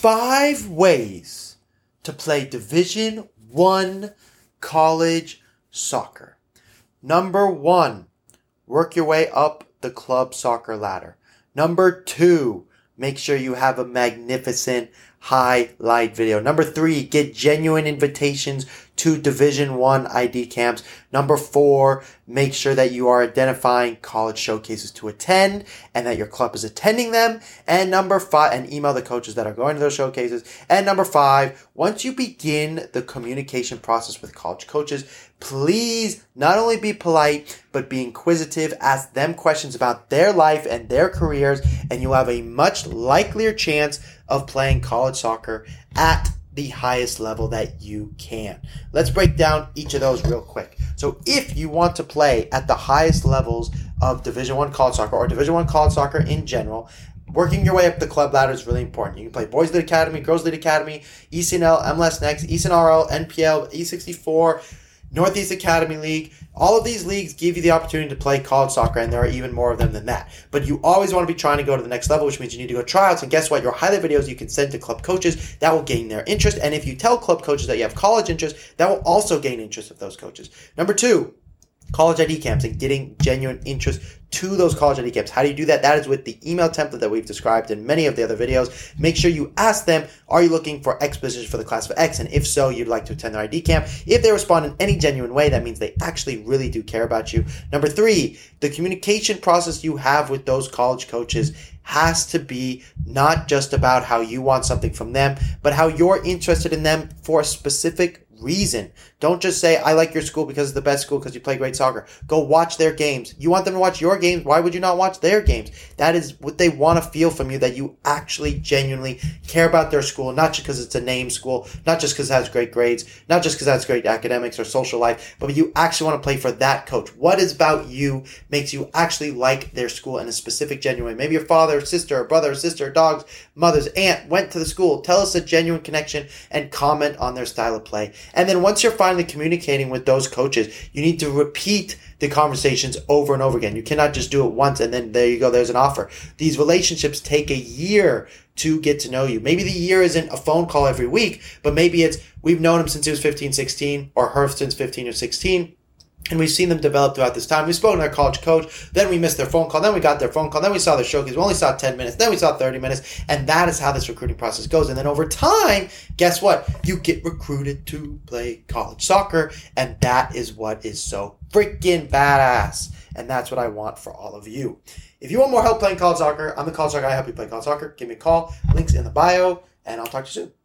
five ways to play Division 1 college soccer. Number 1, work your way up the club soccer ladder. Number 2, make sure you have a magnificent highlight video. Number 3, get genuine invitations to Division 1 ID camps. Number 4, make sure that you are identifying college showcases to attend and that your club is attending them. And number 5, and email the coaches that are going to those showcases. And number 5, once you begin the communication process with college coaches, please not only be polite, but be inquisitive, ask them questions about their life and their careers, and you'll have a much likelier chance of playing college soccer at the highest level that you can. Let's break down each of those real quick. So if you want to play at the highest levels of Division 1 college soccer or Division 1 college soccer in general, working your way up the club ladder is really important. You can play Boys League Academy, Girls League Academy, ECNL, MLS Next, ECNRL, NPL, E64, Northeast Academy League. All of these leagues give you the opportunity to play college soccer, and there are even more of them than that. But you always want to be trying to go to the next level, which means you need to go tryouts. And guess what? Your highlight videos you can send to club coaches that will gain their interest. And if you tell club coaches that you have college interest, that will also gain interest of those coaches. Number two, college ID camps and getting genuine interest to those college ID camps. How do you do that? That is with the email template that we've described in many of the other videos. Make sure you ask them, are you looking for X position for the class of X? And if so, you'd like to attend their ID camp. If they respond in any genuine way, that means they actually really do care about you. Number three, the communication process you have with those college coaches has to be not just about how you want something from them, but how you're interested in them for a specific reason. Don't just say, I like your school because it's the best school because you play great soccer. Go watch their games. You want them to watch your games. Why would you not watch their games? That is what they want to feel from you that you actually genuinely care about their school, not just because it's a name school, not just because it has great grades, not just because it has great academics or social life, but you actually want to play for that coach. What is about you makes you actually like their school in a specific, genuine way? Maybe your father, sister, brother, sister, dogs, mother's aunt went to the school. Tell us a genuine connection and comment on their style of play. And then once you're finally communicating with those coaches, you need to repeat the conversations over and over again. You cannot just do it once and then there you go, there's an offer. These relationships take a year to get to know you. Maybe the year isn't a phone call every week, but maybe it's we've known him since he was 15, 16 or her since 15 or 16 and we've seen them develop throughout this time. We've spoken to their college coach. Then we missed their phone call. Then we got their phone call. Then we saw their showcase. We only saw 10 minutes. Then we saw 30 minutes. And that is how this recruiting process goes. And then over time, guess what? You get recruited to play college soccer. And that is what is so freaking badass. And that's what I want for all of you. If you want more help playing college soccer, I'm the college soccer guy. I help you play college soccer. Give me a call. Links in the bio. And I'll talk to you soon.